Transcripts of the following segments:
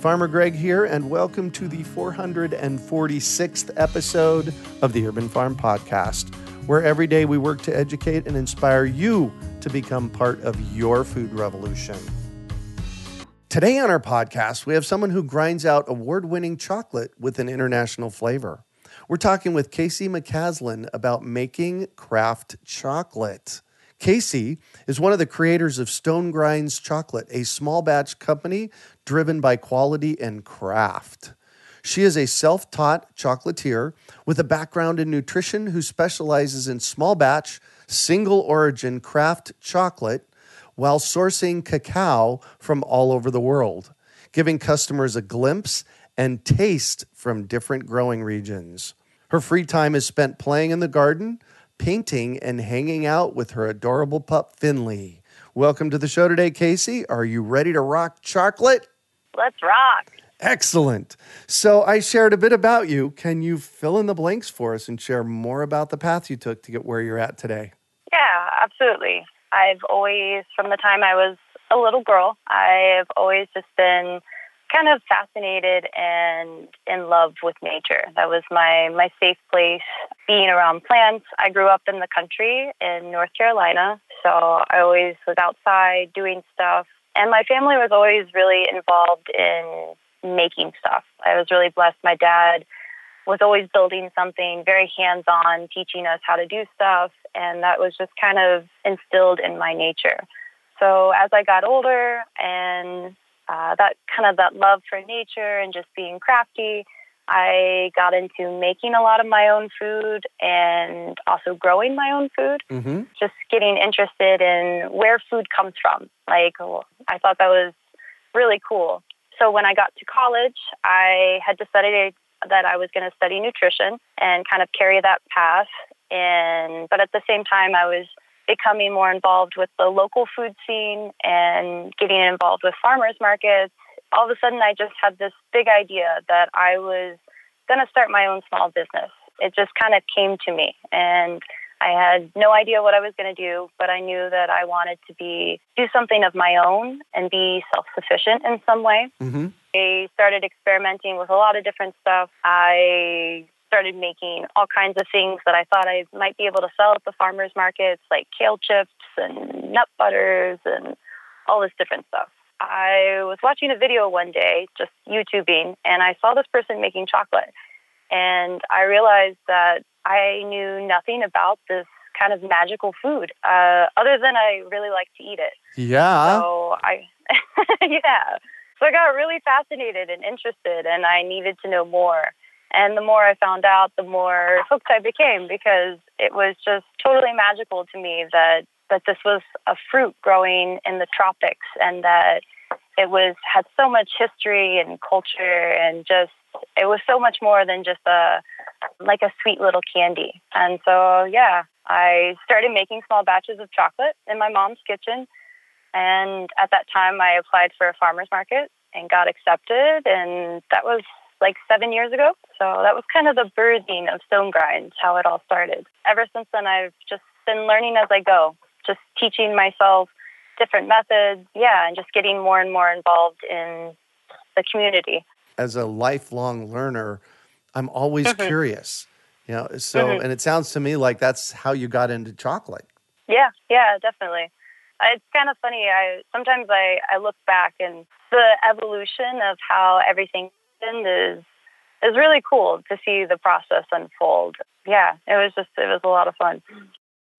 Farmer Greg here, and welcome to the 446th episode of the Urban Farm Podcast, where every day we work to educate and inspire you to become part of your food revolution. Today on our podcast, we have someone who grinds out award winning chocolate with an international flavor. We're talking with Kasey McCaslin about making craft chocolate. Kasey is one of the creators of Stone Grindz Chocolate, a small batch company driven by quality and craft. She is a self taught chocolatier with a background in nutrition who specializes in small batch, single origin craft chocolate while sourcing cacao from all over the world, giving customers a glimpse and taste from different growing regions. Her free time is spent playing in the garden painting, and hanging out with her adorable pup, Finnley. Welcome to the show today, Kasey. Are you ready to rock chocolate? Let's rock. Excellent. So, I shared a bit about you. Can you fill in the blanks for us and share more about the path you took to get where you're at today? Yeah, absolutely. I've always, from the time I was a little girl, I've always just been kind of fascinated and in love with nature. That was my my safe place, being around plants. I grew up in the country in North Carolina, so I always was outside doing stuff. And my family was always really involved in making stuff. I was really blessed. My dad was always building something, very hands on, teaching us how to do stuff. And that was just kind of instilled in my nature. So as I got older and uh, that kind of that love for nature and just being crafty. I got into making a lot of my own food and also growing my own food. Mm-hmm. Just getting interested in where food comes from. Like, I thought that was really cool. So when I got to college, I had decided that I was going to study nutrition and kind of carry that path. And but at the same time, I was becoming more involved with the local food scene and getting involved with farmers markets, all of a sudden I just had this big idea that I was going to start my own small business. It just kind of came to me and I had no idea what I was going to do, but I knew that I wanted to be do something of my own and be self-sufficient in some way. Mm-hmm. I started experimenting with a lot of different stuff. I started making all kinds of things that I thought I might be able to sell at the farmers markets, like kale chips and nut butters and all this different stuff. I was watching a video one day, just YouTubing, and I saw this person making chocolate. And I realized that I knew nothing about this kind of magical food, uh, other than I really like to eat it. Yeah. So I, yeah. So I got really fascinated and interested, and I needed to know more. And the more I found out, the more hooked I became because it was just totally magical to me that, that this was a fruit growing in the tropics and that it was had so much history and culture and just it was so much more than just a like a sweet little candy. And so yeah, I started making small batches of chocolate in my mom's kitchen. And at that time I applied for a farmers market and got accepted and that was like seven years ago. So that was kind of the birthing of Stone Grind, how it all started. Ever since then, I've just been learning as I go, just teaching myself different methods. Yeah, and just getting more and more involved in the community. As a lifelong learner, I'm always mm-hmm. curious. You know, so mm-hmm. and it sounds to me like that's how you got into chocolate. Yeah, yeah, definitely. It's kind of funny. I sometimes I, I look back and the evolution of how everything is is really cool to see the process unfold. Yeah, it was just it was a lot of fun.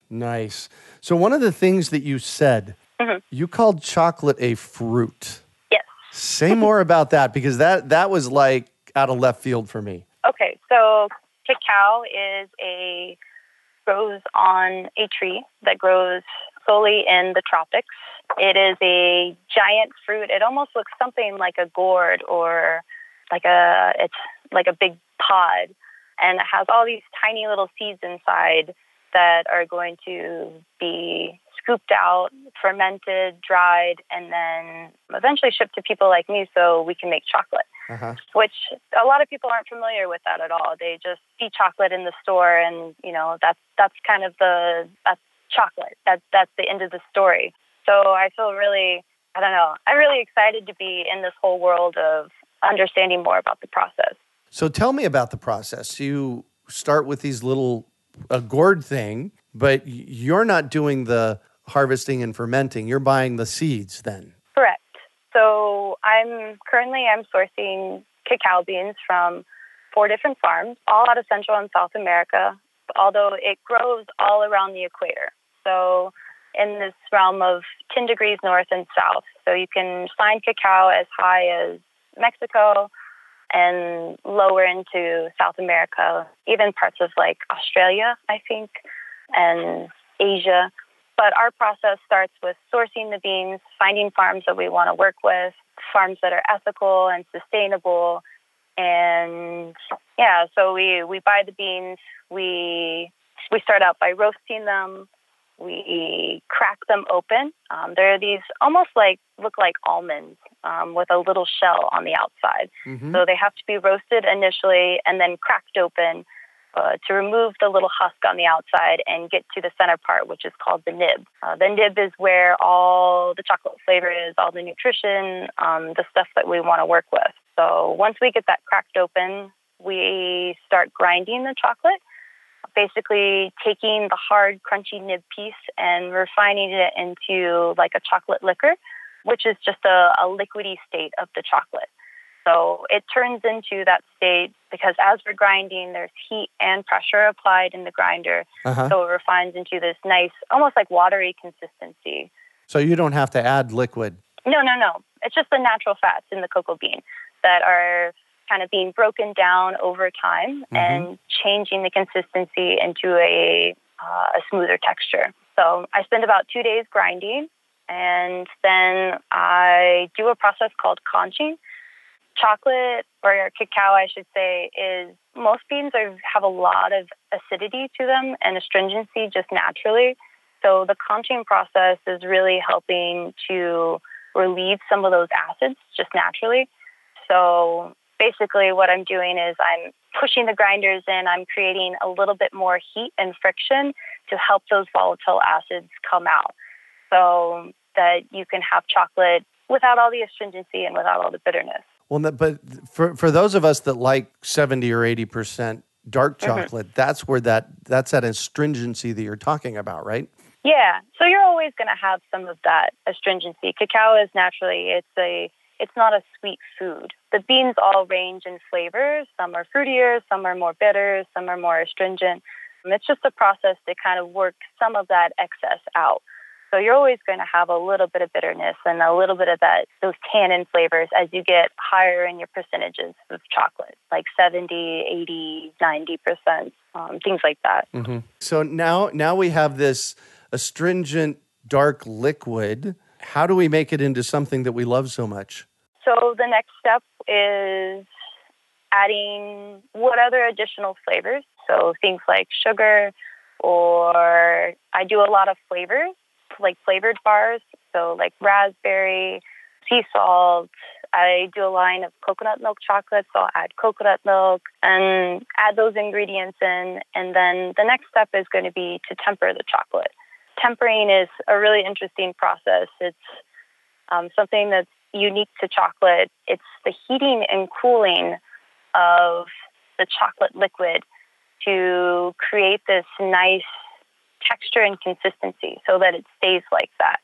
Nice. So one of the things that you said, mm-hmm. you called chocolate a fruit. Yes. Say more about that because that that was like out of left field for me. Okay, so cacao is a grows on a tree that grows solely in the tropics. It is a giant fruit. It almost looks something like a gourd or like a it's like a big pod and it has all these tiny little seeds inside that are going to be scooped out, fermented, dried, and then eventually shipped to people like me so we can make chocolate. Uh-huh. Which a lot of people aren't familiar with that at all. They just see chocolate in the store, and you know that's that's kind of the that's chocolate. That's that's the end of the story. So I feel really I don't know. I'm really excited to be in this whole world of understanding more about the process. So tell me about the process. You start with these little a gourd thing, but you're not doing the harvesting and fermenting. You're buying the seeds then. Correct. So I'm currently I'm sourcing cacao beans from four different farms, all out of Central and South America, although it grows all around the equator. So in this realm of 10 degrees north and south. So you can find cacao as high as Mexico and lower into South America, even parts of like Australia, I think, and Asia. But our process starts with sourcing the beans, finding farms that we want to work with, farms that are ethical and sustainable. And yeah, so we, we buy the beans, we we start out by roasting them, we crack them open. Um, they're these almost like look like almonds um, with a little shell on the outside. Mm-hmm. So they have to be roasted initially and then cracked open uh, to remove the little husk on the outside and get to the center part, which is called the nib. Uh, the nib is where all the chocolate flavor is, all the nutrition, um, the stuff that we want to work with. So once we get that cracked open, we start grinding the chocolate basically taking the hard, crunchy nib piece and refining it into like a chocolate liquor, which is just a, a liquidy state of the chocolate. So it turns into that state because as we're grinding, there's heat and pressure applied in the grinder. Uh-huh. So it refines into this nice, almost like watery consistency. So you don't have to add liquid? No, no, no. It's just the natural fats in the cocoa bean that are kind of being broken down over time mm-hmm. and changing the consistency into a, uh, a smoother texture. So I spend about two days grinding, and then I do a process called conching. Chocolate or cacao, I should say, is most beans are, have a lot of acidity to them and astringency just naturally. So the conching process is really helping to relieve some of those acids just naturally. So basically what I'm doing is I'm pushing the grinders in, I'm creating a little bit more heat and friction to help those volatile acids come out so that you can have chocolate without all the astringency and without all the bitterness. Well, but for, for those of us that like 70 or 80% dark mm-hmm. chocolate, mm-hmm. that's where that that's that astringency that you're talking about, right? Yeah. So you're always going to have some of that astringency. Cacao is naturally it's a it's not a sweet food. The beans all range in flavors. Some are fruitier, some are more bitter, some are more astringent. It's just a process to kind of work some of that excess out. So you're always going to have a little bit of bitterness and a little bit of that those tannin flavors as you get higher in your percentages of chocolate, like 70, 80, 90%, um, things like that. Mm-hmm. So now now we have this astringent dark liquid. How do we make it into something that we love so much? So the next step is adding what other additional flavors. So things like sugar, or I do a lot of flavors, like flavored bars. So like raspberry, sea salt, I do a line of coconut milk chocolate, so I'll add coconut milk and add those ingredients in. And then the next step is going to be to temper the chocolate. Tempering is a really interesting process. It's um, something that's unique to chocolate. It's the heating and cooling of the chocolate liquid to create this nice texture and consistency so that it stays like that.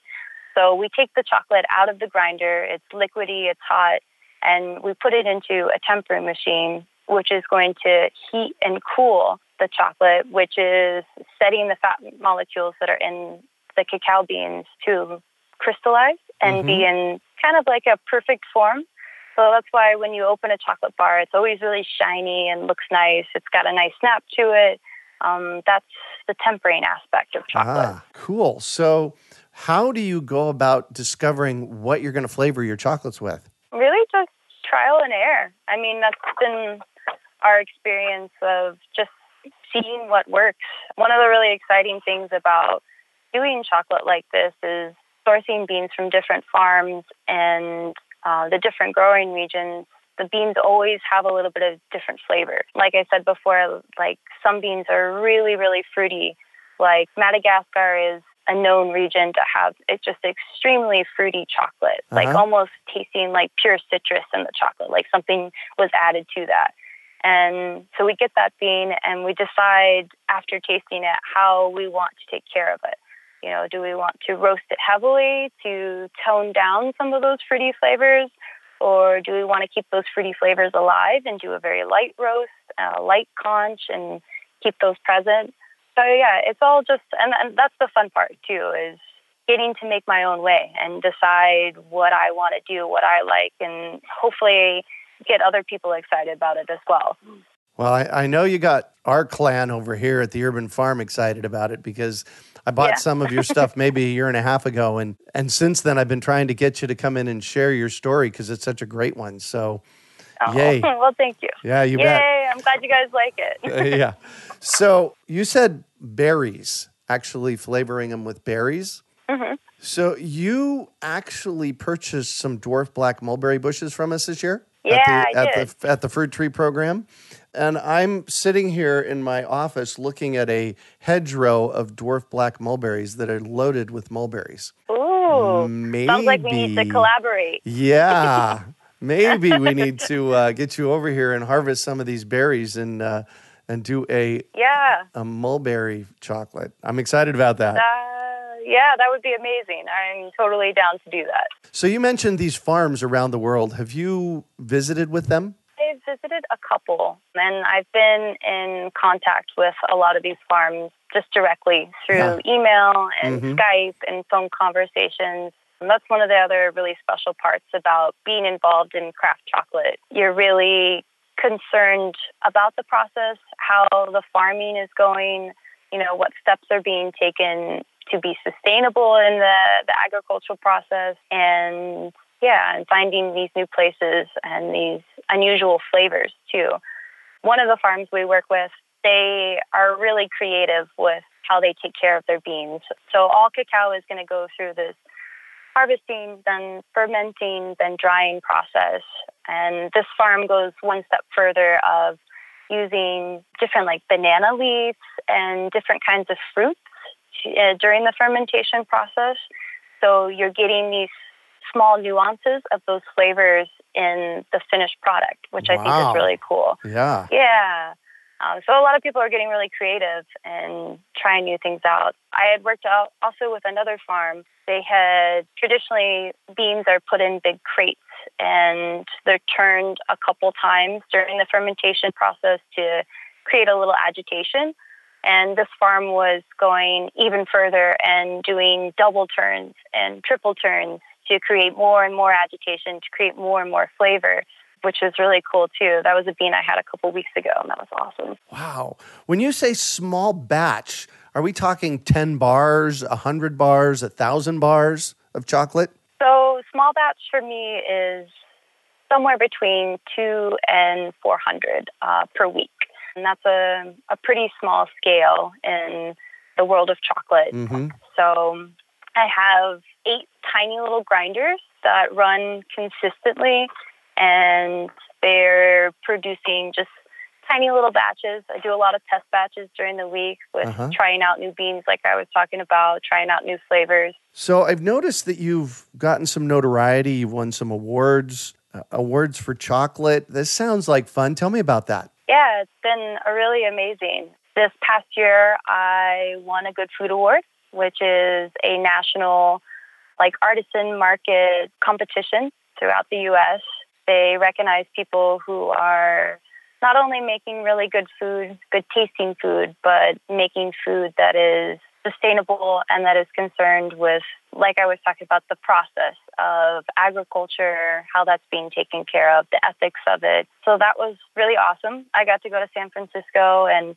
So we take the chocolate out of the grinder, it's liquidy, it's hot, and we put it into a tempering machine, which is going to heat and cool the chocolate, which is setting the fat molecules that are in the cacao beans to crystallize and mm-hmm. be in kind of like a perfect form. So that's why when you open a chocolate bar, it's always really shiny and looks nice. It's got a nice snap to it. Um, that's the tempering aspect of chocolate. Ah, cool. So how do you go about discovering what you're going to flavor your chocolates with? Really, just trial and error. I mean, that's been our experience of just seeing what works. One of the really exciting things about doing chocolate like this is sourcing beans from different farms and uh, the different growing regions. The beans always have a little bit of different flavor. Like I said before, like some beans are really, really fruity. Like Madagascar is a known region to have it's just extremely fruity chocolate, uh-huh. like almost tasting like pure citrus in the chocolate, like something was added to that. And so we get that bean and we decide after tasting it how we want to take care of it. You know, do we want to roast it heavily to tone down some of those fruity flavors? Or do we want to keep those fruity flavors alive and do a very light roast, a light conch, and keep those present? so yeah, it's all just, and, and that's the fun part too, is getting to make my own way and decide what I want to do, what I like, and hopefully get other people excited about it as well. Mm. Well, I, I know you got our clan over here at the Urban Farm excited about it because I bought yeah. some of your stuff maybe a year and a half ago, and and since then I've been trying to get you to come in and share your story because it's such a great one. So Oh, Yay. well, thank you. Yeah, you Yay, bet. I'm glad you guys like it. uh, yeah. So you said berries, actually flavoring them with berries. Mm-hmm. So you actually purchased some dwarf black mulberry bushes from us this year? Yeah, at the, I at did. the at the fruit tree program. And I'm sitting here in my office looking at a hedgerow of dwarf black mulberries that are loaded with mulberries. Ooh. Maybe, sounds like we need to collaborate. Yeah. maybe we need to uh, get you over here and harvest some of these berries and uh, and do a yeah a mulberry chocolate. I'm excited about that. Uh, yeah, that would be amazing. I'm totally down to do that. So you mentioned these farms around the world. Have you visited with them? I've visited a couple, and I've been in contact with a lot of these farms just directly through yeah. email and mm-hmm. Skype and phone conversations. And that's one of the other really special parts about being involved in craft chocolate. You're really concerned about the process, how the farming is going, you know, what steps are being taken to be sustainable in the, the agricultural process and yeah, and finding these new places and these unusual flavors too. One of the farms we work with, they are really creative with how they take care of their beans. So all cacao is going to go through this harvesting, then fermenting, then drying process. And this farm goes one step further of using different like banana leaves and different kinds of fruits uh, during the fermentation process. So you're getting these small nuances of those flavors in the finished product, which wow. I think is really cool. Yeah. Yeah. Um, so a lot of people are getting really creative and trying new things out. I had worked out also with another farm. They had traditionally beans are put in big crates and they're turned a couple times during the fermentation process to create a little agitation. And this farm was going even further and doing double turns and triple turns to create more and more agitation, to create more and more flavor which is really cool too. That was a bean I had a couple weeks ago, and that was awesome. Wow. When you say small batch, are we talking 10 bars, 100 bars, 1,000 bars of chocolate? So, small batch for me is somewhere between two and 400 uh, per week. And that's a, a pretty small scale in the world of chocolate. Mm-hmm. So, I have eight tiny little grinders that run consistently and they're producing just tiny little batches. I do a lot of test batches during the week with uh-huh. trying out new beans, like I was talking about, trying out new flavors. So I've noticed that you've gotten some notoriety. You've won some awards, uh, awards for chocolate. This sounds like fun. Tell me about that. Yeah, it's been a really amazing. This past year, I won a Good Food Award, which is a national, like artisan market competition throughout the U.S. They recognize people who are not only making really good food, good tasting food, but making food that is sustainable and that is concerned with, like I was talking about, the process of agriculture, how that's being taken care of, the ethics of it. So that was really awesome. I got to go to San Francisco and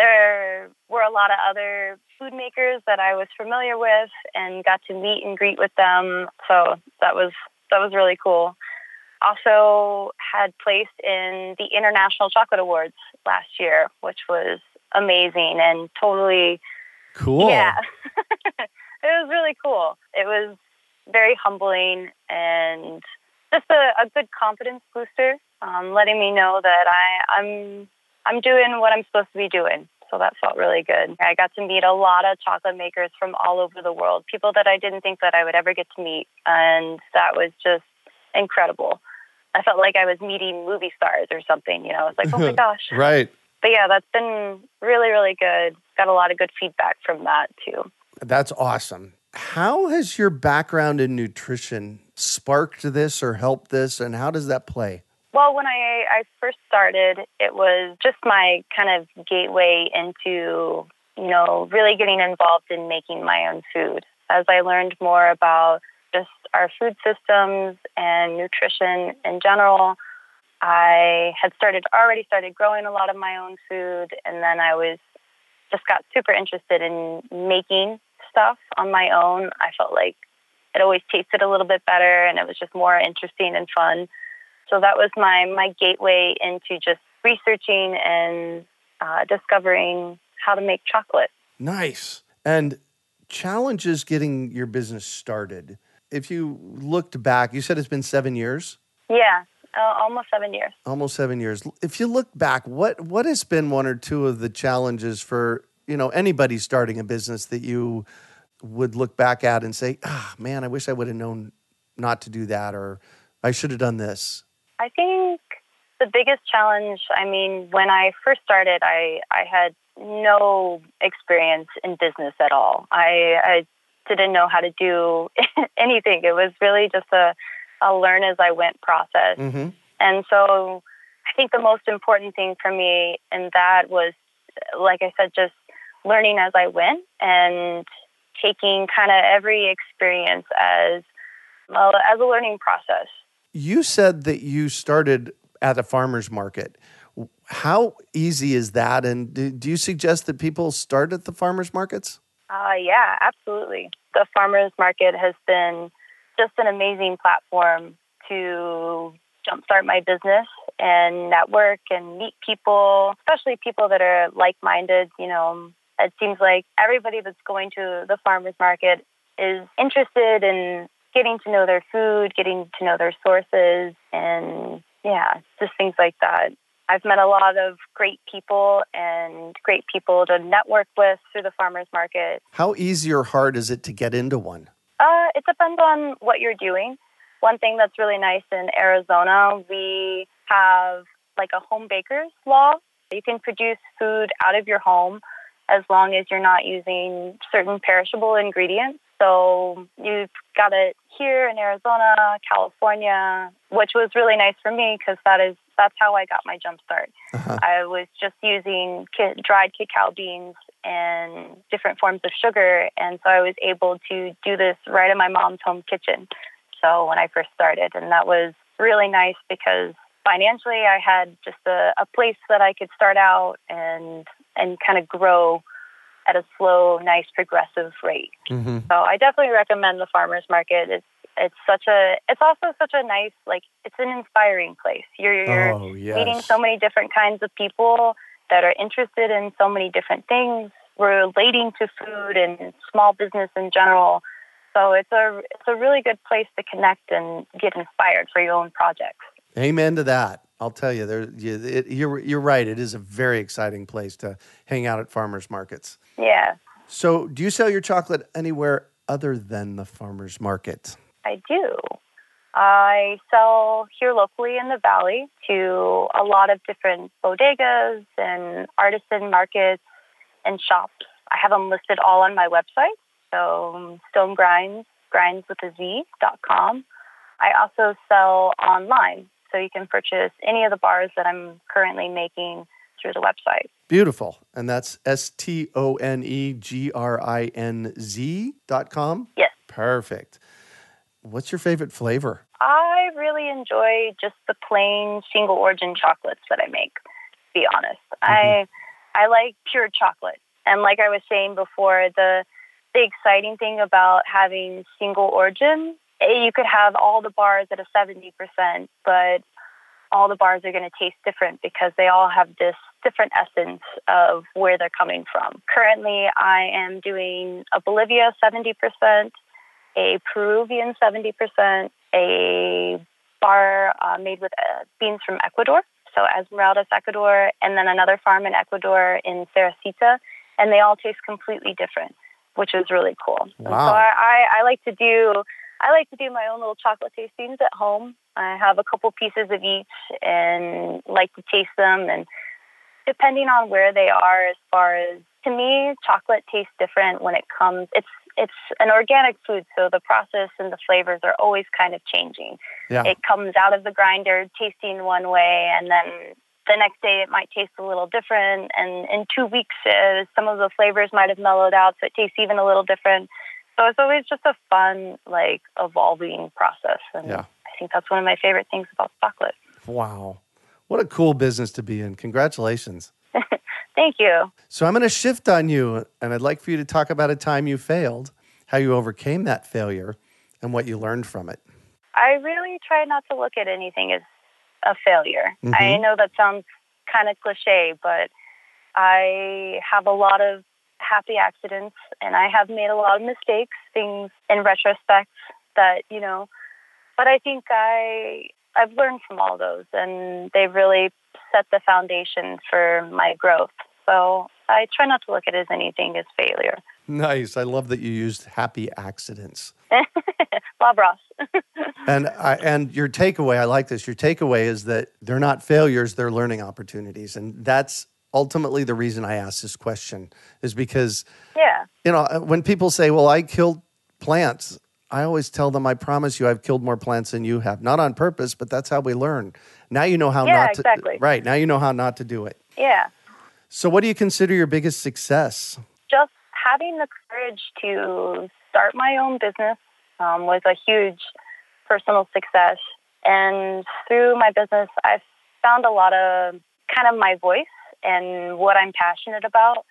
there were a lot of other food makers that I was familiar with and got to meet and greet with them. So that was that was really cool. Also had placed in the International Chocolate Awards last year, which was amazing and totally cool. Yeah. it was really cool. It was very humbling and just a, a good confidence booster, um, letting me know that I, I'm I'm doing what I'm supposed to be doing. So that felt really good. I got to meet a lot of chocolate makers from all over the world, people that I didn't think that I would ever get to meet. And that was just incredible. I felt like I was meeting movie stars or something, you know. It's like, oh my gosh. right. But yeah, that's been really, really good. Got a lot of good feedback from that too. That's awesome. How has your background in nutrition sparked this or helped this, and how does that play? Well, when I, I first started, it was just my kind of gateway into, you know, really getting involved in making my own food. As I learned more about just our food systems and nutrition in general, I had started already started growing a lot of my own food, and then I was just got super interested in making stuff on my own. I felt like it always tasted a little bit better, and it was just more interesting and fun. So that was my my gateway into just researching and uh, discovering how to make chocolate. Nice. And challenges getting your business started. If you looked back, you said it's been seven years. Yeah, uh, almost seven years. Almost seven years. If you look back, what what has been one or two of the challenges for you know anybody starting a business that you would look back at and say, ah, man, I wish I would have known not to do that, or I should have done this. I think the biggest challenge, I mean, when I first started, I, I had no experience in business at all. I, I didn't know how to do anything. It was really just a, a learn as I went process. Mm-hmm. And so I think the most important thing for me in that was, like I said, just learning as I went and taking kind of every experience as well as a learning process. You said that you started at a farmer's market. How easy is that? And do, do you suggest that people start at the farmer's markets? Uh, yeah, absolutely. The farmer's market has been just an amazing platform to jumpstart my business and network and meet people, especially people that are like minded. You know, it seems like everybody that's going to the farmer's market is interested in getting to know their food, getting to know their sources, and yeah, just things like that. I've met a lot of great people and great people to network with through the farmers market. How easy or hard is it to get into one? Uh, it depends on what you're doing. One thing that's really nice in Arizona, we have like a home baker's law. You can produce food out of your home as long as you're not using certain perishable ingredients. So you've got it here in Arizona, California, which was really nice for me because that is that's how I got my jump start. Uh-huh. I was just using dried cacao beans and different forms of sugar, and so I was able to do this right in my mom's home kitchen. So when I first started, and that was really nice because financially I had just a, a place that I could start out and and kind of grow at a slow, nice, progressive rate. Mm-hmm. So I definitely recommend the farmers market. It's it's such a it's also such a nice like it's an inspiring place. You're you're oh, yes. meeting so many different kinds of people that are interested in so many different things relating to food and small business in general. So it's a it's a really good place to connect and get inspired for your own projects. Amen to that. I'll tell you, there you, it, you're you're right. It is a very exciting place to hang out at farmers markets. Yeah. So, do you sell your chocolate anywhere other than the farmers market? I do. I sell here locally in the valley to a lot of different bodegas and artisan markets and shops. I have them listed all on my website. So Stone Grindz, grinds with a Z dot com. I also sell online, so you can purchase any of the bars that I'm currently making through the website. Beautiful. And that's S T O N E G R I N Z dot com? Yes. Perfect. What's your favorite flavor? I really enjoy just the plain single origin chocolates that I make, to be honest. Mm-hmm. I I like pure chocolate. And like I was saying before, the the exciting thing about having single origin, you could have all the bars at a 70%, but all the bars are going to taste different because they all have this different essence of where they're coming from. Currently, I am doing a Bolivia 70%, a Peruvian 70%, a bar uh, made with uh, beans from Ecuador, so Esmeraldas, Ecuador, and then another farm in Ecuador in Cerecita, and they all taste completely different, which is really cool. Wow. So I, I like to do I like to do my own little chocolate tastings at home. I have a couple pieces of each and like to taste them and depending on where they are as far as to me chocolate tastes different when it comes it's it's an organic food, so the process and the flavors are always kind of changing. Yeah. It comes out of the grinder tasting one way, and then the next day it might taste a little different. And in two weeks, uh, some of the flavors might have mellowed out, so it tastes even a little different. So it's always just a fun, like, evolving process. And yeah. I think that's one of my favorite things about chocolate. Wow. What a cool business to be in. Congratulations. Thank you. So I'm going to shift on you, and I'd like for you to talk about a time you failed, how you overcame that failure, and what you learned from it. I really try not to look at anything as a failure. Mm-hmm. I know that sounds kind of cliche, but I have a lot of happy accidents and I have made a lot of mistakes, things in retrospect that, you know, but I think I I've learned from all those and they really set the foundation for my growth. So I try not to look at it as anything as failure. Nice. I love that you used happy accidents. Bob Ross. and I, and your takeaway, I like this. Your takeaway is that they're not failures; they're learning opportunities, and that's ultimately the reason I asked this question is because yeah, you know, when people say, "Well, I killed plants," I always tell them, "I promise you, I've killed more plants than you have, not on purpose, but that's how we learn." Now you know how yeah, not to. Exactly. Right now, you know how not to do it. Yeah. So, what do you consider your biggest success? Just having the courage to start my own business um, was a huge personal success. And through my business, I've found a lot of kind of my voice and what I'm passionate about.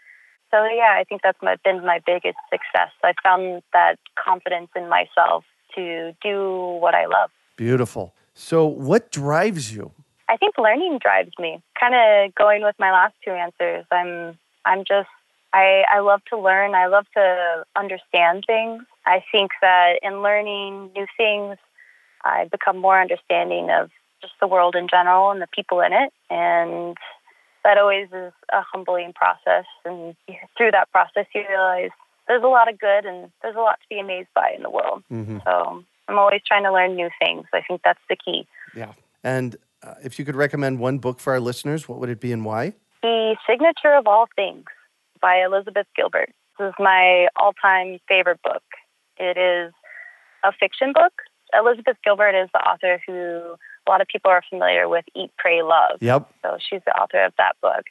So, yeah, I think that's my, been my biggest success. I found that confidence in myself to do what I love. Beautiful. So, what drives you? I think learning drives me. Kind of going with my last two answers. I'm I'm just I I love to learn. I love to understand things. I think that in learning new things, I become more understanding of just the world in general and the people in it. And that always is a humbling process. And through that process, you realize there's a lot of good and there's a lot to be amazed by in the world. Mm-hmm. So I'm always trying to learn new things. I think that's the key. Yeah. And uh, if you could recommend one book for our listeners, what would it be and why? The Signature of All Things by Elizabeth Gilbert. This is my all time favorite book. It is a fiction book. Elizabeth Gilbert is the author who a lot of people are familiar with Eat, Pray, Love. Yep. So she's the author of that book.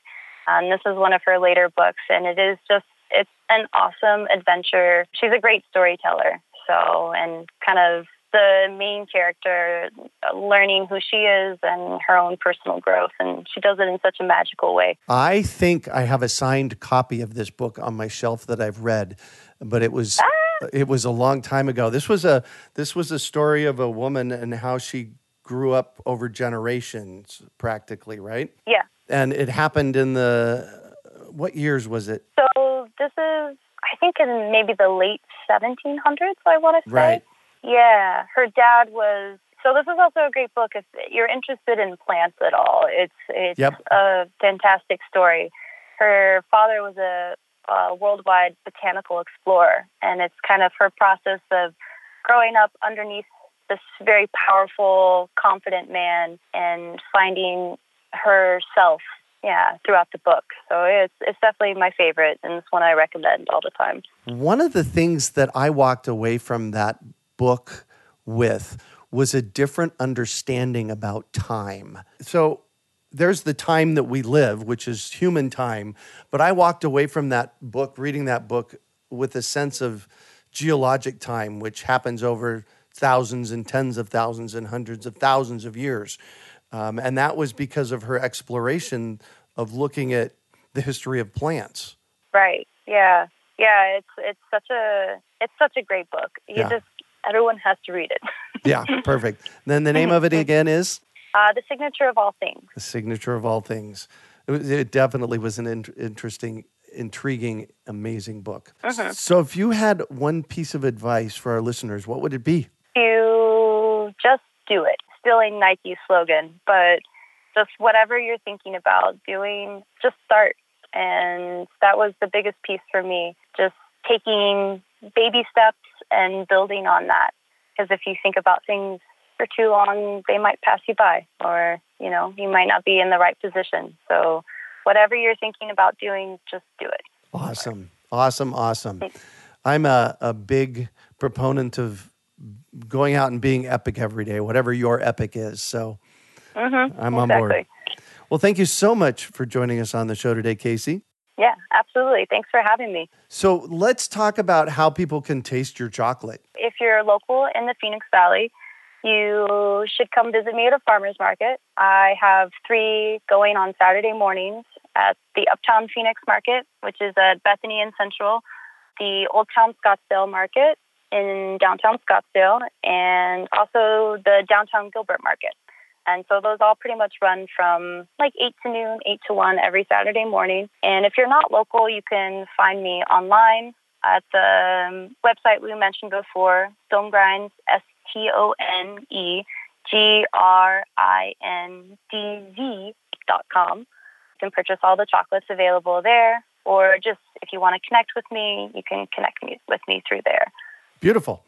And this is one of her later books, and it is just, it's an awesome adventure. She's a great storyteller. So, and kind of the main character learning who she is and her own personal growth. And she does it in such a magical way. I think I have a signed copy of this book on my shelf that I've read, but it was. Ah! It was a long time ago. This was a this was a story of a woman and how she grew up over generations, practically, right? Yeah. And it happened in the what years was it? So this is I think in maybe the late 1700s, I want to say. Right. Yeah, her dad was. So this is also a great book if you're interested in plants at all. It's it's Yep. a fantastic story. Her father was a, a worldwide botanical explorer, and it's kind of her process of growing up underneath this very powerful, confident man and finding herself, yeah, throughout the book. So it's it's definitely my favorite, and it's one I recommend all the time. One of the things that I walked away from that book with was a different understanding about time. So there's the time that we live, which is human time. But I walked away from that book, reading that book, with a sense of geologic time, which happens over thousands and tens of thousands and hundreds of thousands of years. Um, and that was because of her exploration of looking at the history of plants. Right. Yeah. Yeah. It's it's such a it's such a great book. You Yeah. just everyone has to read it. Yeah, perfect. Then the name of it again is Uh, the signature of all things. The Signature of All Things. It, was, it definitely was an in- interesting, intriguing, amazing book. So, if you had one piece of advice for our listeners, what would it be? To just do it. Stealing Nike's slogan, but just whatever you're thinking about doing, just start. And that was the biggest piece for me. Just taking baby steps and building on that. Because if you think about things for too long, they might pass you by, or you know, you might not be in the right position. So, whatever you're thinking about doing, just do it. Awesome, awesome, awesome. I'm a, a big proponent of going out and being epic every day, whatever your epic is. So, Mm-hmm. I'm on board. Well, thank you so much for joining us on the show today, Kasey. Yeah, absolutely. Thanks for having me. So, let's talk about how people can taste your chocolate. If you're local in the Phoenix Valley, you should come visit me at a farmer's market. I have three going on Saturday mornings at the Uptown Phoenix Market, which is at Bethany and Central, the Old Town Scottsdale Market in downtown Scottsdale, and also the downtown Gilbert Market. And so those all pretty much run from like 8 to noon, 8 to 1 every Saturday morning. And if you're not local, you can find me online at the um, website we mentioned before, Stone Grindz, S T O N E G R I N D Z dot com. You can purchase all the chocolates available there, or just if you want to connect with me, you can connect me with me through there. Beautiful.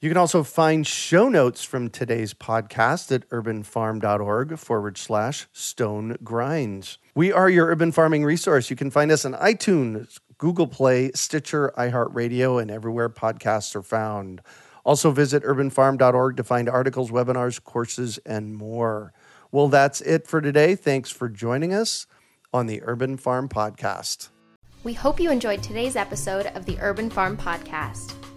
You can also find show notes from today's podcast at urbanfarm.org forward slash stone grinds. We are your urban farming resource. You can find us on iTunes, Google Play, Stitcher, iHeartRadio, and everywhere podcasts are found. Also, visit urbanfarm.org to find articles, webinars, courses, and more. Well, that's it for today. Thanks for joining us on the Urban Farm Podcast. We hope you enjoyed today's episode of the Urban Farm Podcast.